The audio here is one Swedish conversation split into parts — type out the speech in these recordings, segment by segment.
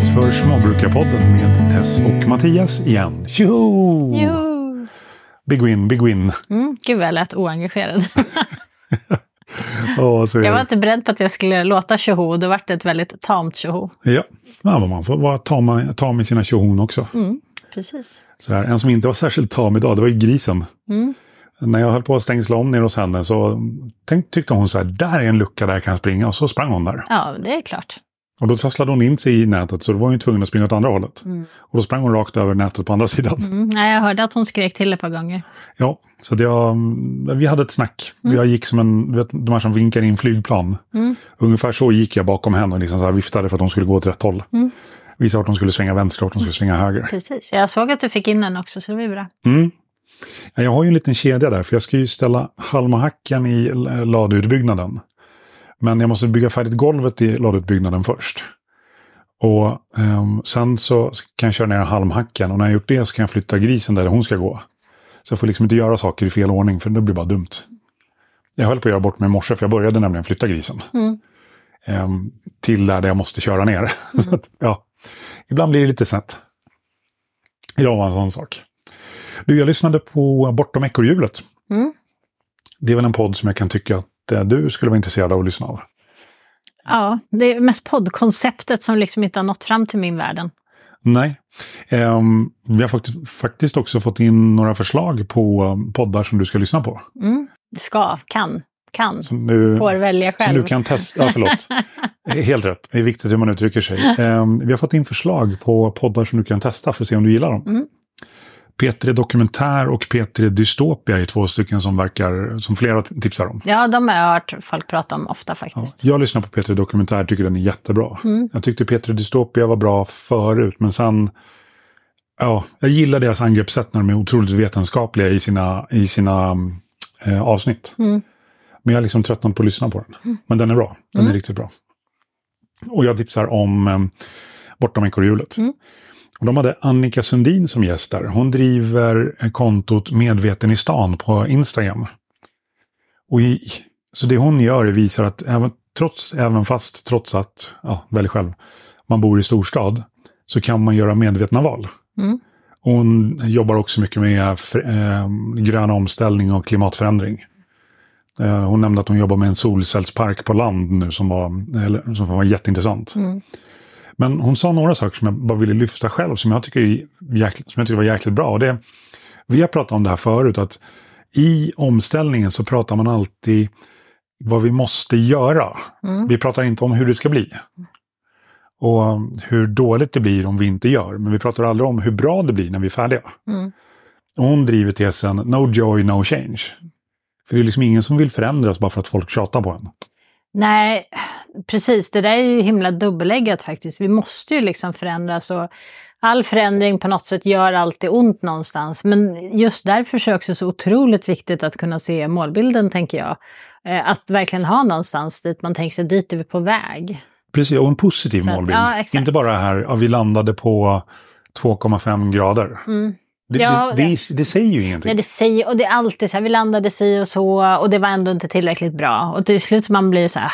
dags för Småbrukarpodden med Tess och Mattias igen. Tjoho! Jo. Big win, big win. Mm, gud jag lät oengagerad. Åh, så jag var det. inte beredd på att jag skulle låta tjoho, då vart det ett väldigt tamt tjoho. Ja, ja man får vara ta med, ta med sina tjohon också. Mm, precis. Så här, en som inte var särskilt tam idag, det var ju grisen. Mm. När jag höll på att stängsla om ner hos henne så tänk, tyckte hon så här, där är en lucka där jag kan springa. Och så sprang hon där. Ja, det är klart. Och då trasslade hon in sig i nätet så då var hon ju tvungen att springa åt andra hållet. Och då sprang hon rakt över nätet på andra sidan. Mm. Nej, jag hörde att hon skrek till ett par gånger. Ja, så det var, vi hade ett snack. Jag gick som en, vet, de här som vinkar in flygplan. Mm. Ungefär så gick jag bakom henne och liksom så viftade för att de skulle gå åt rätt håll. Mm. Visade vart de skulle svänga vänster och vart de skulle svänga höger. Precis. Jag såg att du fick in den också, så det var bra. Mm. Ja, Jag har ju en liten kedja där, för jag ska ju ställa halmhacken i l- ladeutbyggnaden. Men jag måste bygga färdigt golvet i ladeutbyggnaden först. Och ehm, sen så kan jag köra ner halmhacken och när jag gjort det så kan jag flytta grisen där hon ska gå. Så jag får liksom inte göra saker i fel ordning för det blir bara dumt. Jag höll på att göra bort mig i morse för jag började nämligen flytta grisen. Mm. Ehm, till där jag måste köra ner. Så att, ja, ibland blir det lite snett. Idag var en sån sak. Du, jag lyssnade på Bortom ekorrhjulet. Mm. Det är väl en podd som jag kan tycka att du skulle vara intresserad av att lyssna av. Ja, det är mest poddkonceptet som liksom inte har nått fram till min världen. Nej. Ehm, vi har faktiskt, också fått in några förslag på eh, poddar som du ska lyssna på. Mm. Ska, kan, kan, Som du, får välja som själv. du kan testa. Ja, förlåt. Helt rätt. Det är viktigt hur man uttrycker sig. Ehm, vi har fått in förslag på poddar som du kan testa för att se om du gillar dem. Mm. P3 Dokumentär och P3 Dystopia är två stycken som verkar, som flera tipsar om. Ja, de har jag hört folk prata om ofta Ja, faktiskt. jag lyssnar på P3 Dokumentär, tycker den är jättebra. Mm. Jag tyckte P3 Dystopia var bra förut, men sen... Ja, jag gillar deras angreppssätt när de är otroligt vetenskapliga i sina, i sina eh, avsnitt. Mm. Men jag har liksom tröttnat på att lyssna på den. Men den är bra. Den Mm. är riktigt bra. Och jag tipsar om eh, Bortom ekorrhjulet. Mm. Och De hade Annika Sundin som gäst där. Hon driver kontot Medveten i stan på Instagram. Och i, så det hon gör är visar att även, trots, även fast, trots att, ja, välj själv, man bor i storstad, så kan man göra medvetna val. Mm. Och Hon jobbar också mycket med för, eh, grön omställning och klimatförändring. Eh, hon nämnde att hon jobbar med en solcellspark på land nu som var, eller, som var jätteintressant. Mm. Men hon sa några saker som jag bara ville lyfta själv som jag tycker, är jäkligt, som jag tycker var jäkligt bra. Och det, vi har pratat om det här förut, att i omställningen så pratar man alltid vad vi måste göra. Mm. Vi pratar inte om hur det ska bli. Och hur dåligt det blir om vi inte gör. Men vi pratar aldrig om hur bra det blir när vi är färdiga. Mm. Och hon driver tesen No joy, no change. För det är liksom ingen som vill förändras bara för att folk tjatar på en. Nej, precis. Det där är ju himla dubbeläggat faktiskt. Vi måste ju liksom förändras och all förändring på något sätt gör alltid ont någonstans. Men just därför är det också så otroligt viktigt att kunna se målbilden, tänker jag. Eh, Att verkligen ha någonstans dit man tänker sig, dit är vi på väg. Precis, och en positiv Så målbild. ja, inte bara här, ja, vi landade på 2,5 grader. Mm. Det, Ja, det, det, det säger ju ingenting. Nej, det säger, och det är alltid så här, vi landade si och så och det var ändå inte tillräckligt bra. Och till slut så man blir så här, "Ah,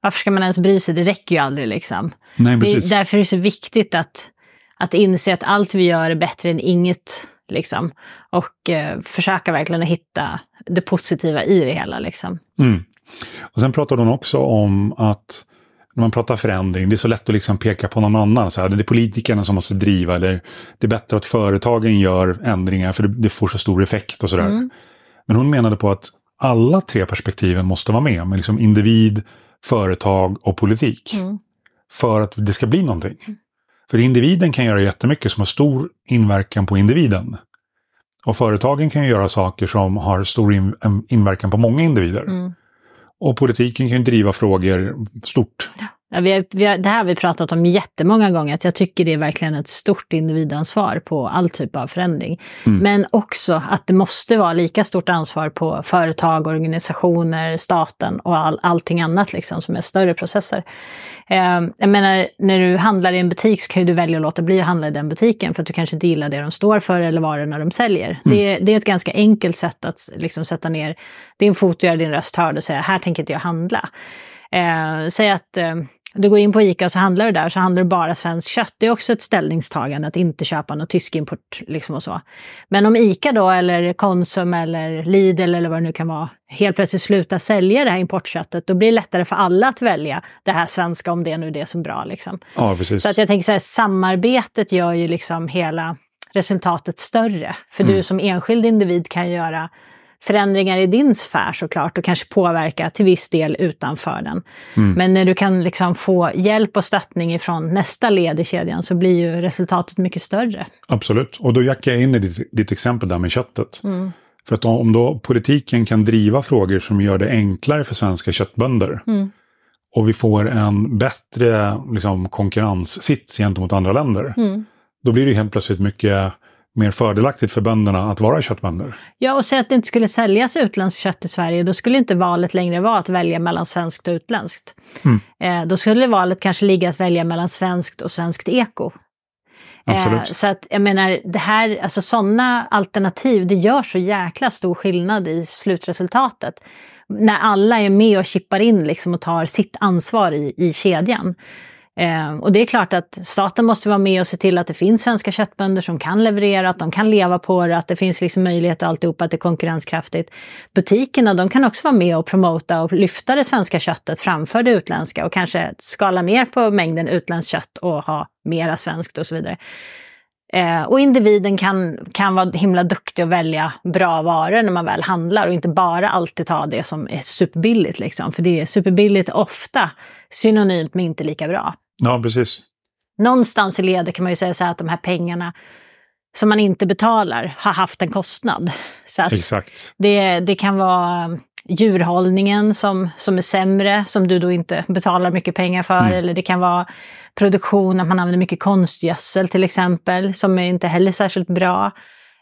varför ska man ens bry sig? Det räcker ju aldrig liksom. Nej, Det precis. är, därför är det så viktigt att, att inse att allt vi gör är bättre än inget. Liksom. Och eh, försöka verkligen att hitta det positiva i det hela. Liksom. Mm. Och sen pratade hon också om att när man pratar förändring, det är så lätt att liksom peka på någon annan. Så här, det är politikerna som måste driva, eller det är bättre att företagen gör ändringar för det, får så stor effekt och sådär. Mm. Men hon menade på att alla tre perspektiven måste vara med, med liksom individ, företag och politik. Mm. För att det ska bli någonting. För individen kan göra jättemycket som har stor inverkan på individen. Och företagen kan göra saker som har stor in, inverkan på många individer. Mm. Och politiken kan ju driva frågor stort. Ja, vi har, vi har, det här har vi pratat om jättemånga gånger, att jag tycker det är verkligen ett stort individansvar på all typ av förändring. Mm. Men också att det måste vara lika stort ansvar på företag, organisationer, staten och all, allting annat liksom, som är större processer. Eh, jag menar, när du handlar i en butik så kan ju du välja att låta bli att handla i den butiken för att du kanske inte gillar det de står för eller varorna de säljer. Det, det är ett ganska enkelt sätt att liksom, sätta ner din fot och göra din röst hörd och säga här tänker inte jag handla. Eh, säg att eh, Du går in på ICA och så handlar du där så handlar du bara svenskt kött. Det är också ett ställningstagande att inte köpa något tysk import liksom och så. Men om ICA då eller Konsum eller Lidl eller vad det nu kan vara helt plötsligt slutar sälja det här importköttet, då blir det lättare för alla att välja det här svenska om det nu är det som är bra. Liksom. Ja, precis. Så att jag tänker så här, samarbetet gör ju liksom hela resultatet större. För mm. du som enskild individ kan göra förändringar i din sfär såklart och kanske påverka till viss del utanför den. Mm. Men när du kan liksom få hjälp och stöttning ifrån nästa led i kedjan så blir ju resultatet mycket större. Absolut, och då jackar jag in i ditt, ditt exempel där med köttet. Mm. För att om då politiken kan driva frågor som gör det enklare för svenska köttbönder mm. och vi får en bättre liksom, konkurrenssits gentemot andra länder. Mm. Då blir det helt plötsligt mycket mer fördelaktigt för bönderna att vara köttbönder. Ja, och säg att det inte skulle säljas utländskt kött i Sverige, då skulle inte valet längre vara att välja mellan svenskt och utländskt. Mm. Eh, då skulle valet kanske ligga att välja mellan svenskt och svenskt eko. Eh, så att jag menar, det här, alltså sådana alternativ, det gör så jäkla stor skillnad i slutresultatet. När alla är med och chippar in liksom och tar sitt ansvar i, i kedjan. Eh, och det är klart att staten måste vara med och se till att det finns svenska köttbönder som kan leverera, att de kan leva på det, att det finns liksom möjlighet och alltihop, att det är konkurrenskraftigt. Butikerna, de kan också vara med och promota och lyfta det svenska köttet framför det utländska och kanske skala ner på mängden utländskt kött och ha mera svenskt och så vidare. Eh, och individen kan, kan vara himla duktig och välja bra varor när man väl handlar och inte bara alltid ta det som är superbilligt. Liksom. För det är superbilligt ofta synonymt med inte lika bra. Ja, precis. Någonstans i ledet kan man ju säga så här att de här pengarna som man inte betalar har haft en kostnad. Så Exakt. Det, det kan vara djurhållningen som, som är sämre, som du då inte betalar mycket pengar för. Mm. Eller det kan vara produktion, att man använder mycket konstgödsel till exempel, som är inte heller särskilt bra.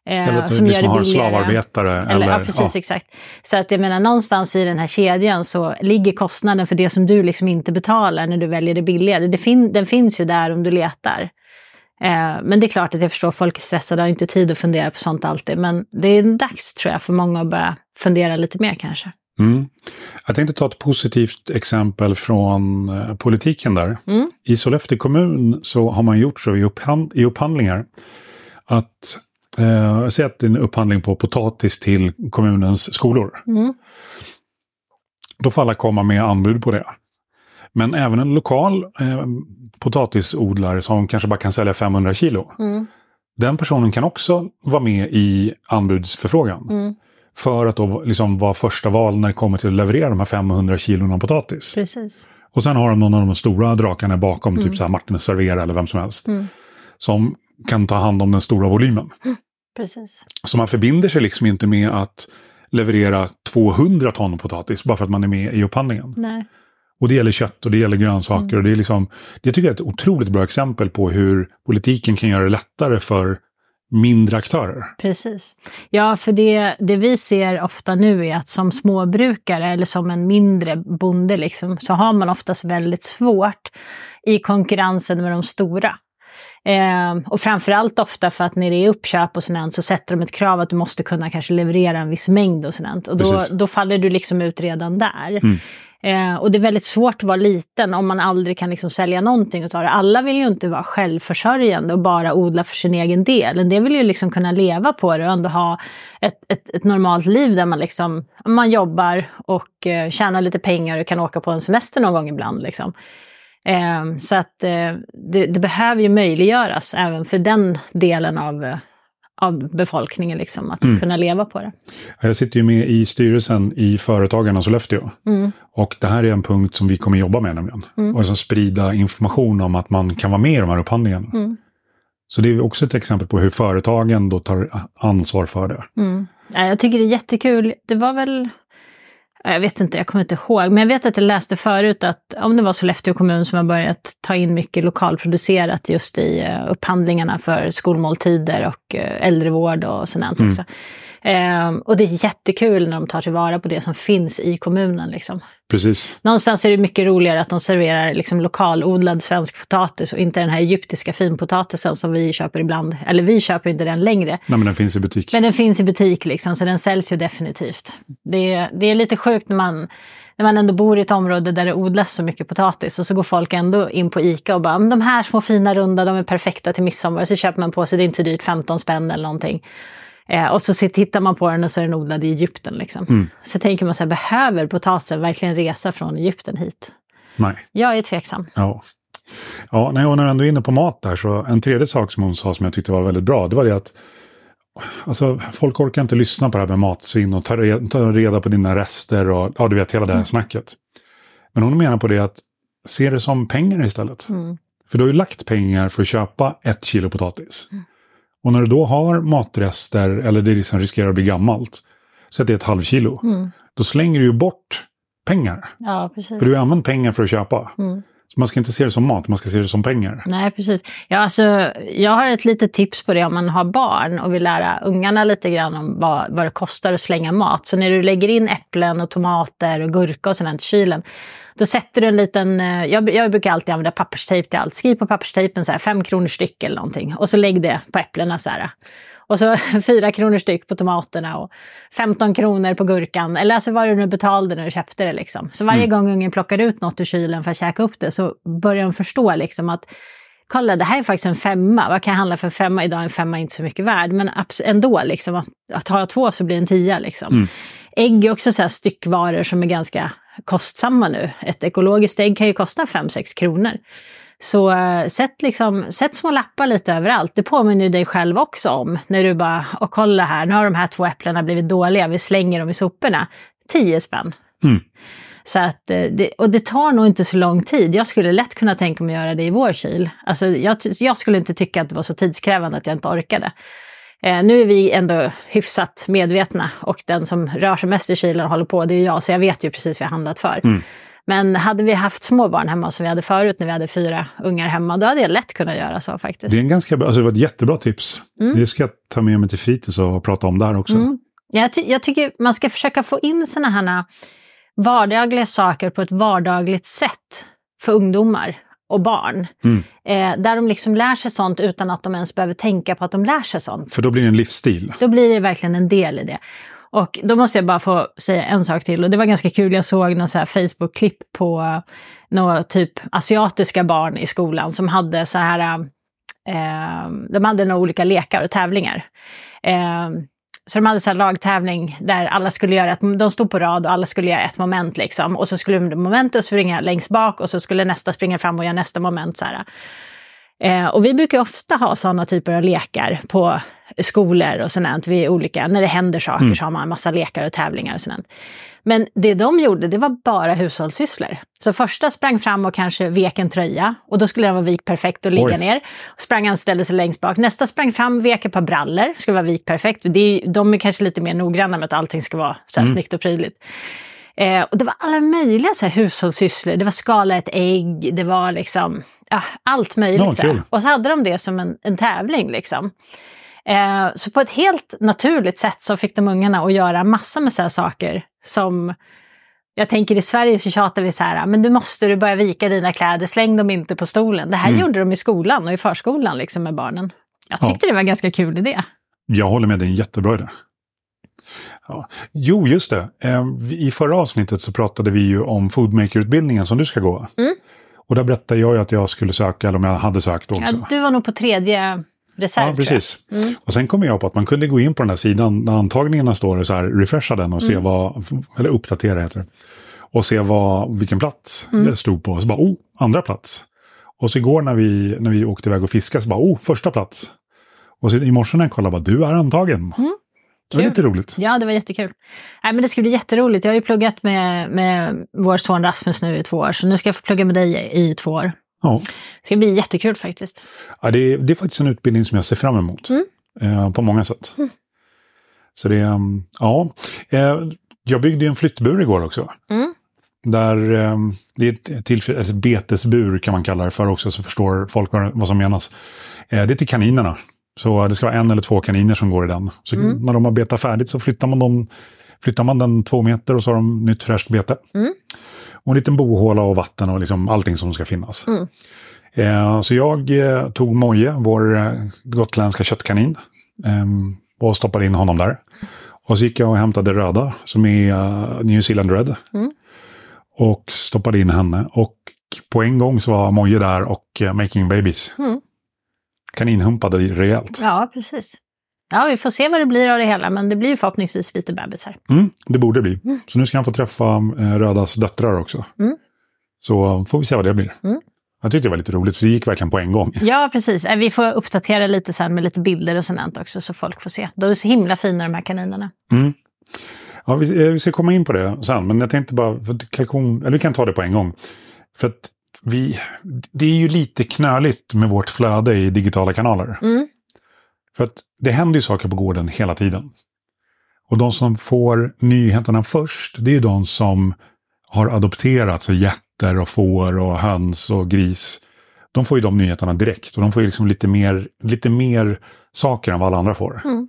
Eh, eller som gör det har slavarbetare. Eller, eller, ja, precis, ja. exakt. Så att jag menar, någonstans i den här kedjan så ligger kostnaden för det som du liksom inte betalar när du väljer det billigare. Det fin den finns ju där om du letar. Eh, men det är klart att jag förstår, folk är stressade och har inte tid att fundera på sånt alltid. Men det är dags tror jag för många att börja fundera lite mer kanske. Mm. Jag tänkte ta ett positivt exempel från eh, politiken där. Mm. I Sollefteå kommun så har man gjort så i, upphand i upphandlingar att eh, säg att det är en upphandling på potatis till kommunens skolor. Mm. Då får alla komma med anbud på det. Men även en lokal eh, potatisodlare som kanske bara kan sälja 500 kilo. Mm. Den personen kan också vara med i anbudsförfrågan. Mm. För att då liksom vara första val när det kommer till att leverera de här 500 kilona potatis. Precis. Och sen har de någon av de stora drakarna bakom, typ mm. typ så här Martin Servera eller vem som helst. Mm. Som kan ta hand om den stora volymen. Mm. Precis. Så man förbinder sig liksom inte med att leverera 200 ton potatis bara för att man är med i upphandlingen. Nej. Och det gäller kött och det gäller grönsaker. Mm. Och det, är liksom, det tycker jag är ett otroligt bra exempel på hur politiken kan göra det lättare för mindre aktörer. Precis. Ja, för det, det vi ser ofta nu är att som småbrukare eller som en mindre bonde liksom, så har man oftast väldigt svårt i konkurrensen med de stora. Eh, och framförallt ofta för att när det är uppköp och sådant så sätter de ett krav att du måste kunna kanske leverera en viss mängd och sådant. Och då, då faller du liksom ut redan där. Mm. Eh, och det är väldigt svårt att vara liten om man aldrig kan liksom sälja någonting utav det. Alla vill ju inte vara självförsörjande och bara odla för sin egen del. En del vill ju liksom kunna leva på det och ändå ha ett, ett, ett normalt liv där man, liksom, man jobbar och eh, tjänar lite pengar och kan åka på en semester någon gång ibland. Liksom. Eh, så att eh, det, det, behöver ju möjliggöras även för den delen av eh, av befolkningen, liksom, att mm. kunna leva på det. Jag sitter ju med i styrelsen i Företagarna Sollefteå. Mm. Och det här är en punkt som vi kommer jobba med nämligen. Mm. Och alltså sprida information om att man kan vara med i de här upphandlingarna. Mm. Så det är också ett exempel på hur företagen då tar ansvar för det. Mm. Jag tycker det är jättekul. Det var väl jag vet inte, jag kommer inte ihåg, men jag vet att jag läste förut att om det var Sollefteå kommun som har börjat ta in mycket lokalproducerat just i uh, upphandlingarna för skolmåltider och uh, äldrevård och sånt mm. också. Um, och det är jättekul när de tar tillvara på det som finns i kommunen. Liksom. Precis. Någonstans är det mycket roligare att de serverar liksom, lokalodlad svensk potatis och inte den här egyptiska finpotatisen som vi köper ibland. Eller vi köper inte den längre. Nej, men den finns i butik. Men den finns i butik, liksom, så den säljs ju definitivt. Det, det är lite sjukt när man när man ändå bor i ett område där det odlas så mycket potatis och så går folk ändå in på ICA och bara de här små fina runda, de är perfekta till midsommar. Så köper man på sig, det är inte så dyrt, 15 spänn eller någonting. Eh, och så tittar man på den och så är den odlad i Egypten. Liksom. Mm. Så tänker man så här, behöver potatisen verkligen resa från Egypten hit? Nej. Jag är tveksam. Ja. Ja, när ändå är inne på mat där så en tredje sak som hon sa som jag tyckte var väldigt bra, det var det att Alltså, folk orkar inte lyssna på det här med matsvinn och ta reda, ta reda på dina rester och ja, du vet hela det här Mm. snacket. Men hon menar på det att se det som pengar istället. Mm. För du har ju lagt pengar för att köpa ett kilo potatis. Mm. Och när du då har matrester, eller det liksom riskerar att bli gammalt, säg att det är ett halvkilo, Mm. då slänger du ju bort pengar. Ja, precis. För du har använt pengar för att köpa. Mm. Så man ska inte se det som mat, man ska se det som pengar. Nej, precis. Ja, alltså, jag har ett litet tips på det om man har barn och vill lära ungarna lite grann om vad, vad det kostar att slänga mat. Så när du lägger in äpplen och tomater och gurka och sånt i kylen, då sätter du en liten, eh, jag, jag brukar alltid använda papperstejp till allt. Skriv på papperstejpen så här, fem kronor styck eller någonting. Och så lägg det på äpplena så här. Och så fyra kronor styck på tomaterna och 15 kronor på gurkan. Eller alltså vad du nu betalade när du köpte det liksom. Så varje Mm. gång ungen plockar ut något ur kylen för att käka upp det så börjar de förstå liksom att kolla det här är faktiskt en femma, vad kan jag handla för en femma? Idag är en femma inte så mycket värd, men ändå liksom, att, att har jag två så blir det en tia liksom. Mm. Ägg är också så här styckvaror som är ganska kostsamma nu. Ett ekologiskt ägg kan ju kosta 5-6 kronor. Så äh, sätt, liksom, sätt små lappar lite överallt. Det påminner ju dig själv också om. När du bara, och kolla här, nu har de här två äpplena blivit dåliga, vi slänger dem i soporna. 10 spänn. Mm. Så att, eh, det, och det tar nog inte så lång tid. Jag skulle lätt kunna tänka mig att göra det i vår kyl. Alltså, jag, jag skulle inte tycka att det var så tidskrävande att jag inte orkade. Eh, nu är vi ändå hyfsat medvetna och den som rör sig mest i kylen håller på, det är jag, så jag vet ju precis vad jag handlat för. Mm. Men hade vi haft små barn hemma som vi hade förut när vi hade fyra ungar hemma, då hade jag lätt kunnat göra så faktiskt. Det är en ganska alltså det var ett jättebra tips. Mm. Det ska jag ta med mig till fritids och prata om där också. Mm. Jag, ty- jag tycker man ska försöka få in såna här vardagliga saker på ett vardagligt sätt för ungdomar och barn. Mm. Eh, där de liksom lär sig sånt utan att de ens behöver tänka på att de lär sig sånt. För då blir det en livsstil. Då blir det verkligen en del i det. Och då måste jag bara få säga en sak till. Och det var ganska kul, jag såg någon så här Facebook-klipp på eh, några typ asiatiska barn i skolan som hade så här, eh, eh, de hade några olika lekar och tävlingar. Eh, så de hade så här lagtävling där alla skulle göra ett, de stod på rad och alla skulle göra ett moment liksom. Och så skulle momentet springa längst bak och så skulle nästa springa fram och göra nästa moment så här. Eh, och vi brukar ofta ha sådana typer av lekar på skolor och sånt. Vi är olika, när det händer saker Mm. så har man en massa lekar och tävlingar och sånt. Men det de gjorde, det var bara hushållssysslor. Så första sprang fram och kanske vek en tröja och då skulle den vara vikt perfekt och ligga Oj. ner. Sprang han ställde sig längst bak. Nästa sprang fram, vek ett par brallor, skulle vara vikt perfekt. Det är, de är kanske lite mer noggranna med att allting ska vara så här Mm. snyggt och prydligt. Eh, och det var alla möjliga så här, hushållssysslor. Det var skala ett ägg, det var liksom ja, allt möjligt. Ja, så kul. Och så hade de det som en, en tävling liksom. Eh, så på ett helt naturligt sätt så fick de ungarna att göra massa med så här saker som jag tänker i Sverige så tjatar vi så här, men du måste du börja vika dina kläder, släng dem inte på stolen. Det här Mm. gjorde de i skolan och i förskolan liksom med barnen. Jag Ja. tyckte det var en ganska kul idé. Jag håller med, det är en jättebra idé. Ja. Jo, just det. Eh, I förra avsnittet så pratade vi ju om Foodmaker-utbildningen som du ska gå. Mm. Och där berättade jag ju att jag skulle söka, eller om jag hade sökt också. Ja, du var nog på tredje reserv. Ja, precis. Mm. Och sen kom jag på att man kunde gå in på den här sidan där antagningarna står och så här refresha den och se Mm. vad, eller uppdatera heter det. Och se vad, vilken plats Mm. jag stod på. Så bara, oh, andra plats. Och så igår när vi, när vi åkte iväg och fiskade så bara, oh, första plats. Och så i morse när jag kollade, bara, du är antagen. Mm. Det var Kul. lite roligt. Ja, det var jättekul. Nej, men det ska bli jätteroligt. Jag har ju pluggat med, med vår son Rasmus nu i två år, så nu ska jag få plugga med dig i två år. Ja. Det ska bli jättekul faktiskt. Ja, det, är, det är faktiskt en utbildning som jag ser fram emot. Mm. Eh, på många sätt. Mm. Så det, um, ja. Eh, jag byggde en flyttbur igår också. Mm. Där, eh, det är ett, tillfälle, ett betesbur kan man kalla det för också, så förstår folk vad, vad som menas. Eh, det är till kaninerna. Så det ska vara en eller två kaniner som går i den. Så Mm. när de har betat färdigt så flyttar man, dem, flyttar man den två meter och så har de nytt fräscht bete. Mm. Och en liten bohåla och vatten och liksom allting som ska finnas. Mm. Eh, så jag eh, tog Moje, vår eh, gotländska köttkanin, eh, och stoppade in honom där. Och så gick jag och hämtade röda, som är eh, New Zealand Red. Mm. och stoppade in henne. Och på en gång så var Moje där och eh, Making Babies. Kaninhumpade rejält. Ja, precis. Ja, vi får se vad det blir av det hela, men det blir ju förhoppningsvis lite bebisar. Mm, det borde bli. Mm. Så nu ska han få träffa eh, Rödas döttrar också. Mm. Så får vi se vad det blir. Mm. Jag tyckte det var lite roligt, för det gick verkligen på en gång. Ja, precis. Eh, Vi får uppdatera lite sen med lite bilder och sånt också, så folk får se. De är så himla fina de här kaninerna. Mm. Ja, vi, eh, vi ska komma in på det sen, men jag tänkte bara, för kalkon, eller vi kan ta det på en gång. För att vi, det är ju lite knöligt med vårt flöde i digitala kanaler. Mm. För att det händer ju saker på gården hela tiden. Och de som får nyheterna först, det är de som har adopterat så getter och får och höns och gris. De får ju de nyheterna direkt och de får ju liksom lite mer, lite mer saker än vad alla andra får. Mm.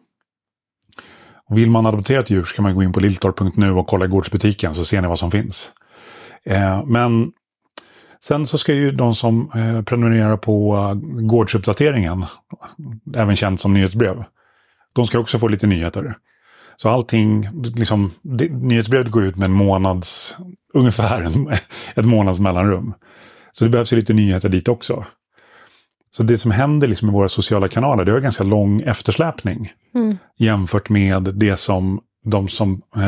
Och vill man adoptera ett djur så kan man gå in på lilltorp.nu och kolla i gårdsbutiken så ser ni vad som finns. Eh, men sen så ska ju de som eh, prenumererar på eh, gårdsuppdateringen, även känt som nyhetsbrev, de ska också få lite nyheter. Så allting, liksom, det, nyhetsbrevet går ut med en månads, ungefär en, ett månads mellanrum. Så det behövs ju lite nyheter dit också. Så det som händer liksom i våra sociala kanaler, det har ganska lång eftersläpning Mm. jämfört med det som de som eh,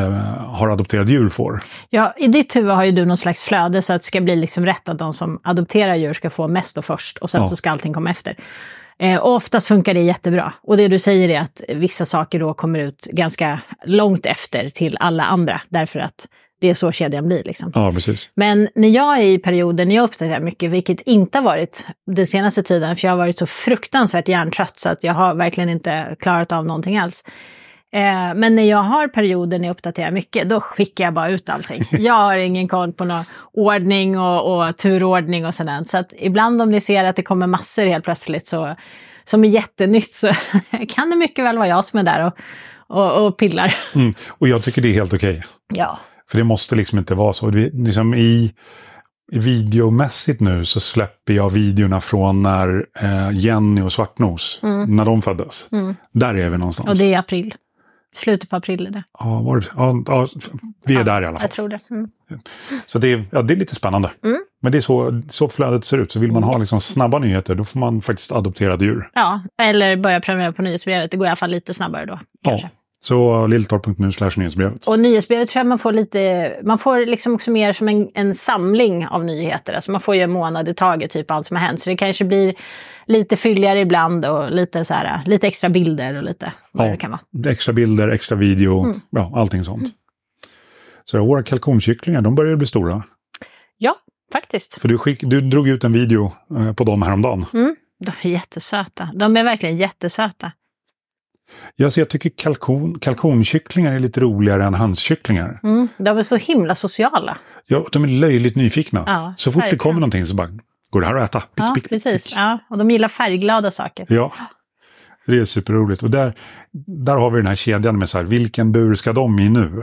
har adopterat djur får. Ja, i ditt huvud har ju du någon slags flöde så att det ska bli liksom rätt att de som adopterar djur ska få mest och först och sen Ja. så ska allting komma efter. Eh, och oftast funkar det jättebra. Och det du säger är att vissa saker då kommer ut ganska långt efter till alla andra därför att det är så kedjan blir. Liksom. Ja, precis. Men när jag är i perioder när jag uppdaterar mycket, vilket inte har varit den senaste tiden, för jag har varit så fruktansvärt hjärntrött så att jag har verkligen inte klarat av någonting alls. Eh, men när jag har perioder när jag uppdaterar mycket, då skickar jag bara ut allting. Jag har ingen koll på någon ordning och, och turordning och sådant. Så att ibland om ni ser att det kommer massor helt plötsligt så, som är jättenytt så kan det mycket väl vara jag som är där och, och, och pillar. Mm. Och jag tycker det är helt okej. Ja. För det måste liksom inte vara så. Vi, liksom i, videomässigt nu så släpper jag videorna från när eh, Jenny och Svartnos, när de föddes. Mm. Där är vi någonstans. Och det är april. Slutet på april är det. Ja, var det? Ja, ja, vi är där i alla fall. Jag tror det. Mm. Så det är, ja, det är lite spännande. Mm. Men det är så, så flödet ser ut. Så vill man ha liksom snabba nyheter, då får man faktiskt adoptera djur. Ja, eller börja prenumerera på nyhetsbrevet. Det går i alla fall lite snabbare då. Kanske. Så lilltorp.nu slash nyhetsbrevet. Och nyhetsbrevet tror jag man får lite, man får liksom också mer som en, en samling av nyheter. Alltså man får ju en månad i taget, typ allt som har hänt. Så det kanske blir lite fylligare ibland och lite, så här, lite extra bilder och lite vad Ja. det kan vara. Extra bilder, extra video, Mm. ja, allting sånt. Så våra kalkonkycklingar, de börjar bli stora. Ja, faktiskt. För du, skick, du drog ut en video eh, på dem häromdagen. Mm. De är jättesöta. De är verkligen jättesöta. Jag, ser, jag tycker kalkon, kalkonkycklingar är lite roligare än hönskycklingar. Mm. De är så himla sociala. Ja, de är löjligt nyfikna. Ja, så fort det kommer någonting så bara, går det här att äta? Pick, Ja, pick, precis. pick. Ja, och de gillar färgglada saker. Ja, det är superroligt. Och där, där har vi den här kedjan med så här, vilken bur ska de i nu?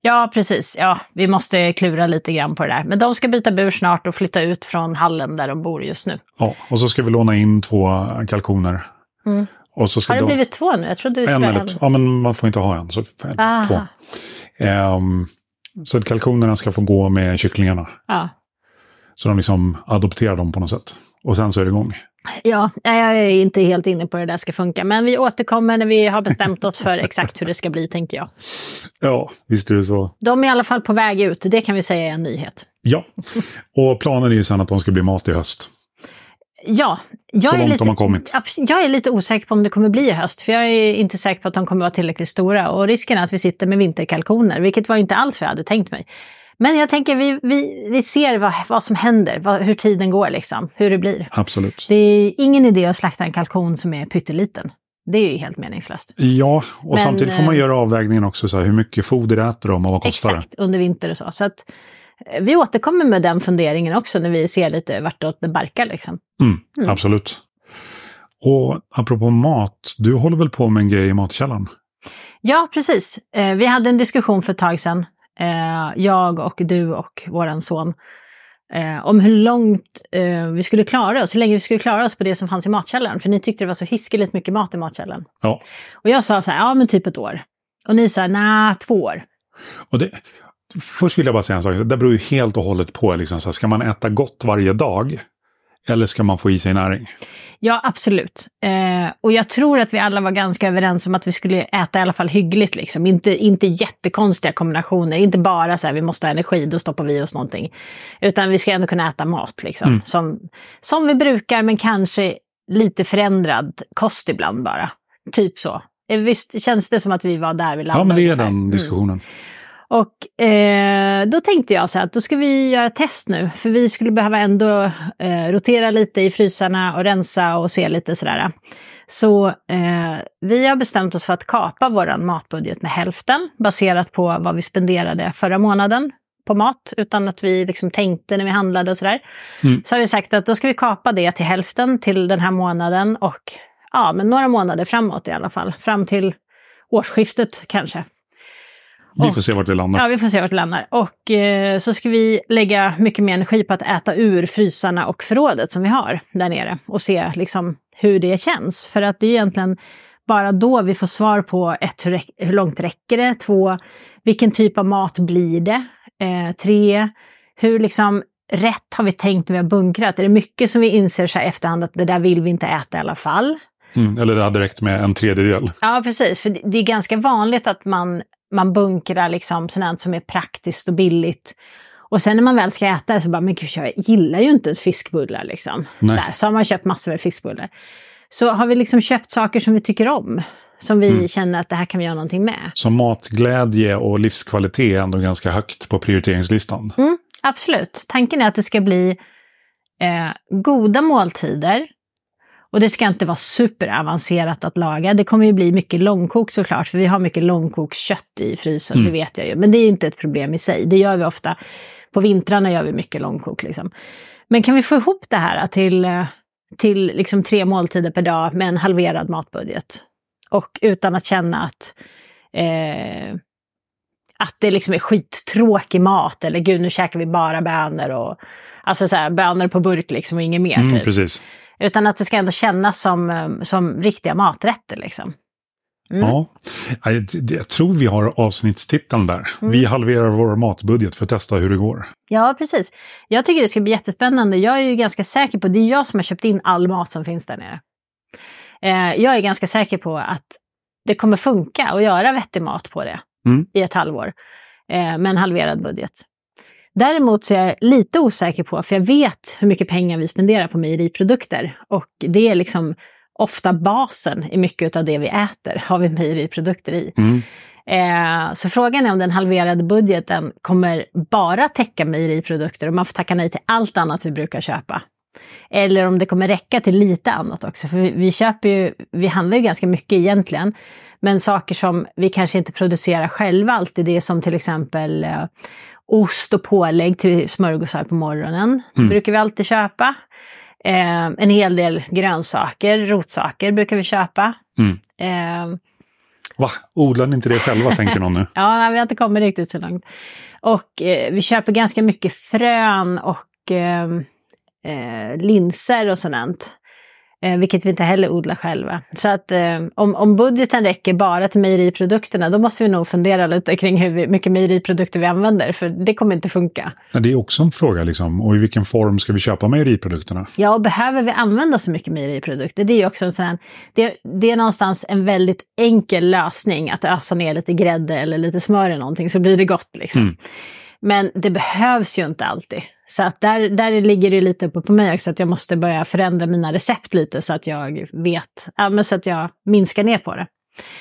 Ja, precis. Ja, vi måste klura lite grann på det där. Men de ska byta bur snart och flytta ut från hallen där de bor just nu. Ja, och så ska vi låna in två kalkoner. Mm. Och så ska Har det de, blivit två nu? Jag trodde det en skulle en. två. Ja, men man får inte ha en. Så Aha. två. Ehm, så att kalkonerna ska få gå med kycklingarna. Ja. Så de liksom adopterar dem på något sätt. Och sen så är det igång. ja, jag är inte helt inne på hur det där ska funka. Men vi återkommer när vi har bestämt oss för exakt hur det ska bli, tänker jag. Ja, visst är det så. De är i alla fall på väg ut. Det kan vi säga är en nyhet. Ja, och planen är ju sen att de ska bli mat i höst. Ja, jag Så är, lite, de kommit. Jag är lite osäker på om det kommer bli i höst. För jag är inte säker på att de kommer vara tillräckligt stora. Och risken är att vi sitter med vinterkalkoner, vilket var inte alls vad jag hade tänkt mig. Men jag tänker vi, vi, vi ser vad, vad som händer, vad, hur tiden går liksom, hur det blir. Absolut. Det är ingen idé att slakta en kalkon som är pytteliten. Det är ju helt meningslöst. Ja, och Men, samtidigt får man eh, göra avvägningen också. Så här, hur mycket foder äter de och vad kostar det? Exakt, under vinter och så. Så att vi återkommer med den funderingen också när vi ser lite vartåt det barkar liksom. Mm, Mm. Absolut. Och apropå mat, du håller väl på med en grej i matkällaren? Ja, precis. Eh, vi hade en diskussion för ett tag sedan, eh, jag och du och våran son, eh, om hur långt eh, vi skulle klara oss, hur länge vi skulle klara oss på det som fanns i matkällaren. För ni tyckte det var så hiskeligt mycket mat i matkällaren. Ja. Och jag sa så här, ja men typ ett år. Och ni sa, nej, två år. Och det, först vill jag bara säga en sak. Det beror ju helt och hållet på. Liksom, så här, ska man äta gott varje dag? Eller ska man få i sig näring? Ja, absolut. Eh, och jag tror att vi alla var ganska överens om att vi skulle äta i alla fall hyggligt. Liksom. Inte, inte jättekonstiga kombinationer, inte bara så här vi måste ha energi, då stoppar vi oss någonting. Utan vi ska ändå kunna äta mat liksom. Mm. Som, som vi brukar, men kanske lite förändrad kost ibland bara. Typ så. Eh, visst känns det som att vi var där vi landade? Ja, men det är den mm. diskussionen. Mm. Och eh, då tänkte jag så här att då ska vi göra test nu. För vi skulle behöva ändå eh, rotera lite i frysarna och rensa och se lite sådär. Så eh, vi har bestämt oss för att kapa vår matbudget med hälften baserat på vad vi spenderade förra månaden på mat utan att vi liksom tänkte när vi handlade och sådär. Mm. Så har vi sagt att då ska vi kapa det till hälften till den här månaden och ja, men några månader framåt i alla fall. Fram till årsskiftet kanske. Vi får se vart det landar. Ja, vi får se vart det landar. Och eh, så ska vi lägga mycket mer energi på att äta ur frysarna och förrådet som vi har där nere och se liksom hur det känns. För att det är egentligen bara då vi får svar på ett, hur, hur långt räcker det? Två, vilken typ av mat blir det? Eh, tre, hur liksom rätt har vi tänkt när vi har bunkrat? Är det mycket som vi inser så här efterhand att det där vill vi inte äta i alla fall? Mm, eller det hade räckt med en tredjedel. Ja, precis. För det är ganska vanligt att man man bunkrar liksom sådant som är praktiskt och billigt. Och sen när man väl ska äta det så bara, men gud, jag gillar ju inte ens fiskbullar liksom. Så, här, så har man köpt massor med fiskbullar. Så har vi liksom köpt saker som vi tycker om. Som vi mm. känner att det här kan vi göra någonting med. Så matglädje och livskvalitet är ändå ganska högt på prioriteringslistan? Mm, absolut. Tanken är att det ska bli eh, goda måltider och det ska inte vara superavancerat att laga. Det kommer ju bli mycket långkok såklart, för vi har mycket långkokskött i frysen, mm. det vet jag ju. Men det är inte ett problem i sig. Det gör vi ofta. På vintrarna gör vi mycket långkok. Liksom. Men kan vi få ihop det här till, till liksom tre måltider per dag med en halverad matbudget? Och utan att känna att, eh, att det liksom är skittråkig mat eller gud nu käkar vi bara bönor och alltså så här, bönor på burk liksom och inget mer. Mm, typ. precis. Utan att det ska ändå kännas som, eh, som riktiga maträtter liksom. Mm. Ja, jag, jag, tror vi har avsnittstiteln där. Mm. Vi halverar vår matbudget för att testa hur det går. Ja, precis. Jag tycker det ska bli jättespännande. Jag är ju ganska säker på, det är jag som har köpt in all mat som finns där nere. Eh, jag är ganska säker på att det kommer funka att göra vettig mat på det mm. i ett halvår. Eh, med en halverad budget. Däremot så är jag lite osäker på, för jag vet hur mycket pengar vi spenderar på mejeriprodukter. Och det är liksom ofta basen i mycket av det vi äter, har vi mejeriprodukter i. Mm. Eh, så frågan är om den halverade budgeten kommer bara täcka mejeriprodukter och man får tacka nej till allt annat vi brukar köpa. Eller om det kommer räcka till lite annat också. För vi, vi köper ju, vi handlar ju ganska mycket egentligen. Men saker som vi kanske inte producerar själva alltid, det är som till exempel eh, ost och pålägg till smörgåsar på morgonen. Mm. brukar vi alltid köpa. Eh, en hel del grönsaker, rotsaker brukar vi köpa. Mm. Eh, Va? Odlar ni inte det själva, tänker någon nu? ja, vi har inte kommit riktigt så långt. Och eh, vi köper ganska mycket frön och eh, eh, linser och sådant. Eh, vilket vi inte heller odlar själva. Så att eh, om, om budgeten räcker bara till mejeriprodukterna då måste vi nog fundera lite kring hur mycket mejeriprodukter vi använder. För det kommer inte funka. Ja, det är också en fråga liksom. Och i vilken form ska vi köpa mejeriprodukterna? Ja, och behöver vi använda så mycket mejeriprodukter? Det är också en sån det, det är någonstans en väldigt enkel lösning att ösa ner lite grädde eller lite smör i någonting så blir det gott liksom. Mm. Men det behövs ju inte alltid. Så att där, där ligger det lite uppe på mig också att jag måste börja förändra mina recept lite så att jag vet, ja, men så att jag minskar ner på det.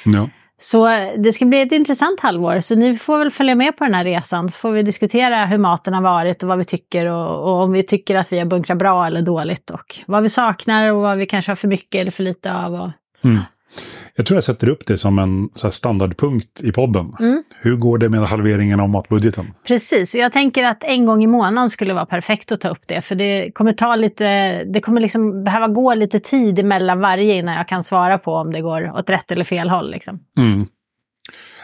Ja. Så det ska bli ett intressant halvår, så ni får väl följa med på den här resan. Så får vi diskutera hur maten har varit och vad vi tycker och, och om vi tycker att vi har bunkrat bra eller dåligt och vad vi saknar och vad vi kanske har för mycket eller för lite av. Och, mm. Jag tror jag sätter upp det som en standardpunkt i podden. Mm. Hur går det med halveringen av matbudgeten? Precis, och jag tänker att en gång i månaden skulle vara perfekt att ta upp det. För det kommer ta lite, det kommer liksom behöva gå lite tid emellan varje innan jag kan svara på om det går åt rätt eller fel håll. Liksom. Mm.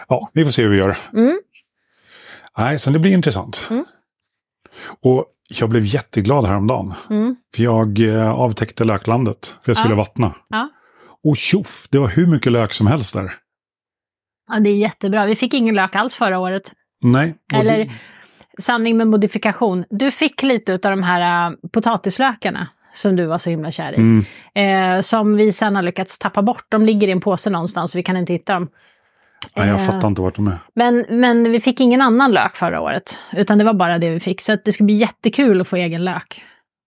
Ja, vi får se hur vi gör. Mm. Nej, sen det blir intressant. Mm. Och jag blev jätteglad häromdagen. Mm. För jag eh, avtäckte löklandet. För jag skulle ja. vattna. Ja. Och tjoff, det var hur mycket lök som helst där. Ja, det är jättebra. Vi fick ingen lök alls förra året. Nej. Eller det- sanning med modifikation. Du fick lite av de här äh, potatislökarna som du var så himla kär i. Mm, Eh, som vi sen har lyckats tappa bort. De ligger i en påse någonstans, vi kan inte hitta dem. nej, jag Eh, fattar inte vart de är. Men, men vi fick ingen annan lök förra året, utan det var bara det vi fick. Så det ska bli jättekul att få egen lök.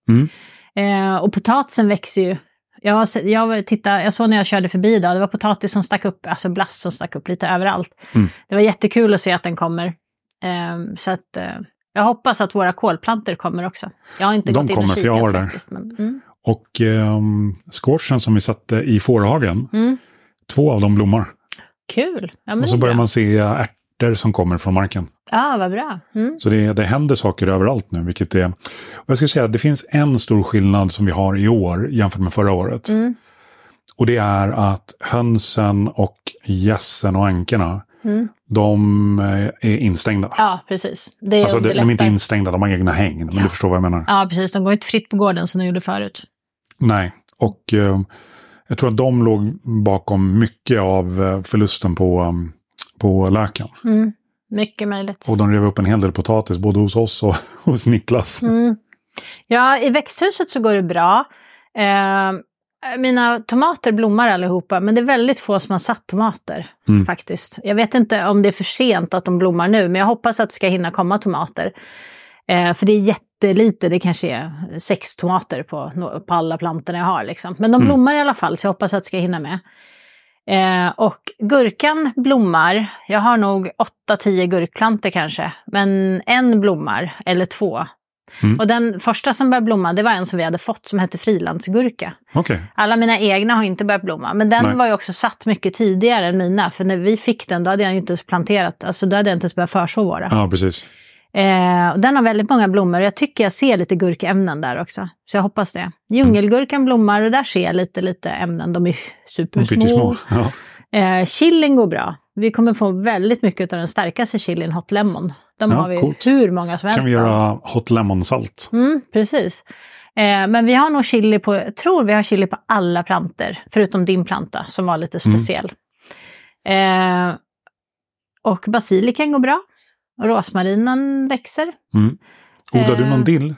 Mm. Eh, och potatisen växer ju. Jag, har jag, var- titta, jag såg när jag körde förbi idag, det var potatis som stack upp, alltså blast som stack upp lite överallt. Mm. Det var jättekul att se att den kommer. Eh, så att eh, jag hoppas att våra kolplanter kommer också. Jag har inte De gått in kommer, och för kikat jag var där. faktiskt. Men, mm, Och um, squashen som vi satte i fårhagen, mm, två av dem blommar. kul! Ja, men och så börjar man se ärtor som kommer från marken. Ja, vad bra. Mm. Så det, det händer saker överallt nu, vilket är... Och jag ska säga att det finns en stor skillnad som vi har i år jämfört med förra året. Mm. Och det är att hönsen och gässen och ankorna, Mm. de eh, är instängda. Ja, precis. Det alltså de, de är inte instängda, de har egna hägn. Men Ja. du förstår vad jag menar. Ja, precis. De går inte fritt på gården som de gjorde förut. Nej, och eh, jag tror att de låg bakom mycket av eh, förlusten på, um, på löken. Mm. Mycket möjligt. Och de rev upp en hel del potatis, både hos oss och hos Niklas. Mm. Ja, i växthuset så går det bra. Eh, mina tomater blommar allihopa, men det är väldigt få som har satt tomater Mm. faktiskt. Jag vet inte om det är för sent att de blommar nu, men jag hoppas att det ska hinna komma tomater. Eh, för det är jättelite, det kanske är sex tomater på, på alla plantorna jag har. Liksom. Men de Mm. blommar i alla fall, så jag hoppas att det ska hinna med. Eh, och gurkan blommar. Jag har nog 8-10 gurkplantor kanske. Men en blommar, eller två. Mm. Och den första som började blomma, det var en som vi hade fått som hette frilandsgurka. Okej, Alla mina egna har inte börjat blomma, men den Nej. var ju också satt mycket tidigare än mina. För när vi fick den, då hade jag inte ens planterat, alltså då hade jag inte ens börjat förså våra. ja precis. Eh, och den har väldigt många blommor och jag tycker jag ser lite gurkämnen där också. Så jag hoppas det. Djungelgurkan blommar och där ser jag lite, lite ämnen. De är supersmå. Ja. Eh, chilin går bra. Vi kommer få väldigt mycket av den starkaste chilin, Hot Lemon. De Ja, har vi coolt. hur många som helst kan vi göra hot lemon-salt. Mm, precis. Eh, men vi har nog chili på, jag tror vi har chili på alla planter, förutom din planta som var lite Mm. speciell. Eh, och basilikan går bra. Rosmarinen växer. Mm. Odlar du Eh, någon dill?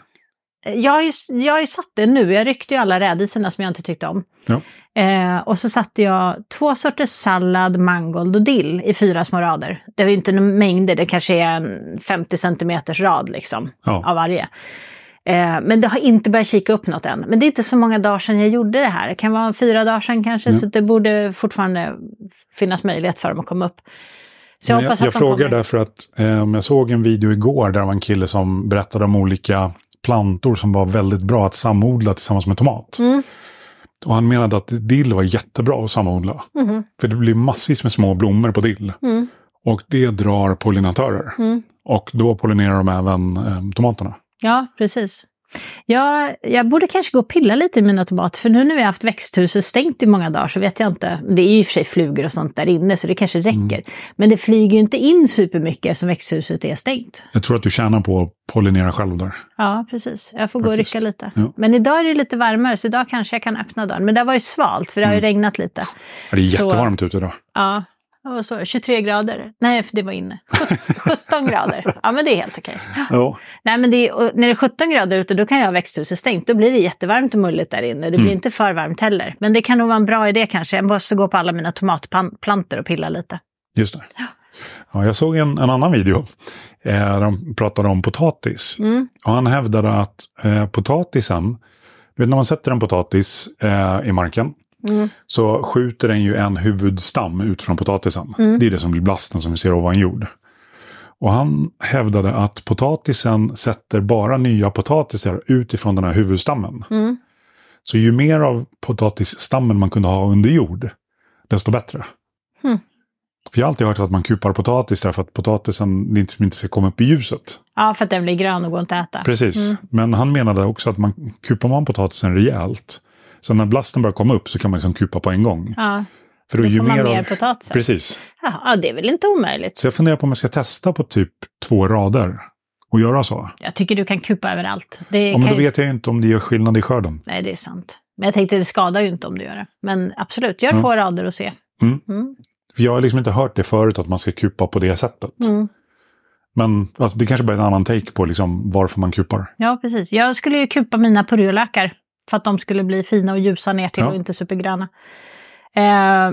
Eh, Jag har, ju, jag har ju satt det nu, jag ryckte ju alla rädisorna som jag inte tyckte om. Ja. Eh, och så satte jag två sorters sallad, mangold och dill i fyra små rader. Det var ju inte några mängder, det kanske är en 50 centimeters rad liksom Ja. av varje. Eh, men det har inte börjat kika upp något än. Men det är inte så många dagar sedan jag gjorde det här. Det kan vara fyra dagar sedan kanske, Ja. så det borde fortfarande finnas möjlighet för dem att komma upp. Jag jag, jag frågar därför att eh, jag såg en video igår där det var en kille som berättade om olika plantor som var väldigt bra att samodla tillsammans med tomat. Mm. Och han menade att dill var jättebra att samodla. Mhm. För det blir massvis med små blommor på dill. Mm. Och det drar pollinatörer. Mm. Och då pollinerar de även eh, tomaterna. Ja, precis. Ja, jag borde kanske gå och pilla lite i mina tomater, för nu när vi har haft växthuset stängt i många dagar så vet jag inte. Det är i och för sig flugor och sånt där inne, så det kanske räcker. Mm. Men det flyger ju inte in supermycket eftersom växthuset är stängt. Jag tror att du tjänar på att pollinera själv där. Ja, precis. Jag får gå och Faktiskt. rycka lite. Ja. Men idag är det lite varmare, så idag kanske jag kan öppna dörren. Men det var ju svalt, för det har ju Mm. regnat lite. Ja, Det är Så- jättevarmt ute idag. Ja, vad det? 23 grader? Nej, för det var inne. 17 grader. Ja, men det är helt okej. Ja. Nej, men det är, när det är 17 grader ute då kan jag ha växthuset stängt. Då blir det jättevarmt och mulligt där inne. Det blir Mm. inte för varmt heller. Men det kan nog vara en bra idé kanske. Jag måste gå på alla mina tomatplantor och pilla lite. Just det. Ja, jag såg en, en annan video eh, där de pratade om potatis. Mm. Och han hävdade att eh, potatisen, vet när man sätter en potatis eh, i marken Mm. så skjuter den ju en huvudstam ut från potatisen. Mm. Det är det som blir blasten som vi ser ovan jord. Och han hävdade att potatisen sätter bara nya potatisar utifrån den här huvudstammen. Mm. Så ju mer av potatisstammen man kunde ha under jord, desto bättre. Hmm. För jag har alltid hört att man kupar potatis därför att potatisen inte, inte ska komma upp i ljuset. Ja, för att den blir grön och går inte att äta. Precis. Mm. Men han menade också att man kupar man potatisen rejält, så när blasten börjar komma upp så kan man liksom kupa på en gång. Ja, För då då ju får man mer mer av... potatis. Precis. Ja, ja, det är väl inte omöjligt. Så jag funderar på om jag ska testa på typ två rader och göra så. Jag tycker du kan kupa överallt. Det Ja, men då ju... vet jag inte om det gör skillnad i skörden. Nej, det är sant. Men jag tänkte det skadar ju inte om du gör det. Men absolut, gör Ja. två rader och se. Mm. Mm. Jag har liksom inte hört det förut att man ska kupa på det sättet. Mm. Men alltså, det kanske bara är en annan take på liksom, varför man kupar. Ja, precis. Jag skulle ju kupa mina purjolökar för att de skulle bli fina och ljusa ner till Ja. och inte supergröna. Eh,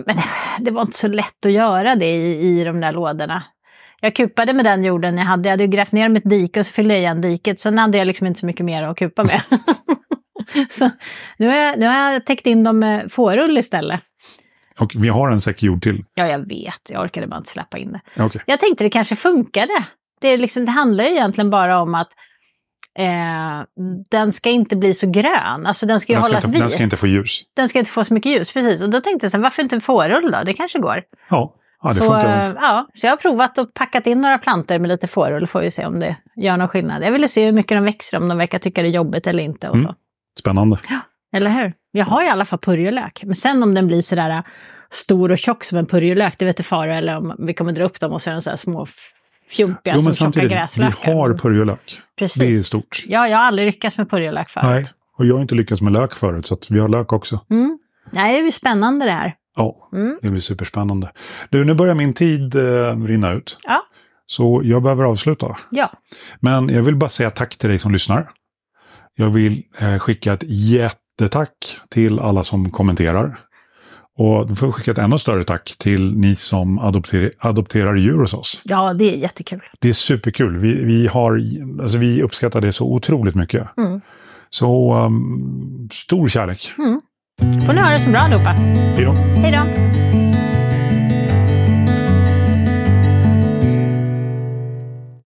men det var inte så lätt att göra det i, i de där lådorna. Jag kupade med den jorden jag hade. Jag hade grävt ner mitt dike och så fyllde jag igen diket. Sen hade jag liksom inte så mycket mer att kupa med. så nu har, jag, nu har jag täckt in dem med fårull istället. Och vi har en säck jord till. Ja, jag vet. Jag orkade bara inte släppa in det. Okej. Jag tänkte det kanske funkade. Det, är liksom, det handlar ju egentligen bara om att eh, den ska inte bli så grön. Alltså den ska ju Den, ska hållas inte, vit. den ska inte få ljus. Den ska inte få så mycket ljus, precis. Och då tänkte jag så här, varför inte en fårull då? Det kanske går. Ja, ja det så, funkar. eh, ja, så jag har provat och packat in några plantor med lite fårull, får vi se om det gör någon skillnad. Jag ville se hur mycket de växer, om de verkar tycka det är jobbigt eller inte. Och Mm. så. Spännande. Eller hur? Jag har i alla fall purjolök. Men sen om den blir sådär äh, stor och tjock som en purjolök, det vet jag fara. Eller om vi kommer dra upp dem och så är de så här små fjumpiga Jo, som tjocka samtidigt, vi gräslökar. har purjolök. Precis. Det är stort. Ja, jag har aldrig lyckats med purjolök förut. Nej, och jag har inte lyckats med lök förut, så att vi har lök också. Mm. Nej, det är ju spännande det här. Ja, Mm. det blir superspännande. Du, nu börjar min tid eh, rinna ut. Ja. Så jag behöver avsluta. Ja, Men jag vill bara säga tack till dig som lyssnar. Jag vill eh, skicka ett jättetack till alla som kommenterar. Och då får jag skicka ett ännu större tack till ni som adopter adopterar djur hos oss. ja det är jättekul. Det är superkul. Vi, vi, har, alltså vi uppskattar det så otroligt mycket. Mm. Så um, stor kärlek. Får ni ha det så bra allihopa. Hej då. Hej då!